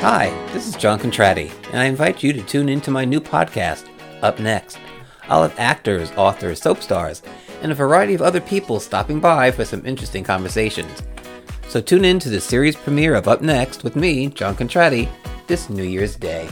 Hi, this is John Contratti, and I invite you to tune into my new podcast, Up Next. I'll have actors, authors, soap stars, and a variety of other people stopping by for some interesting conversations. So tune in to the series premiere of Up Next with me, John Contratti, this New Year's Day.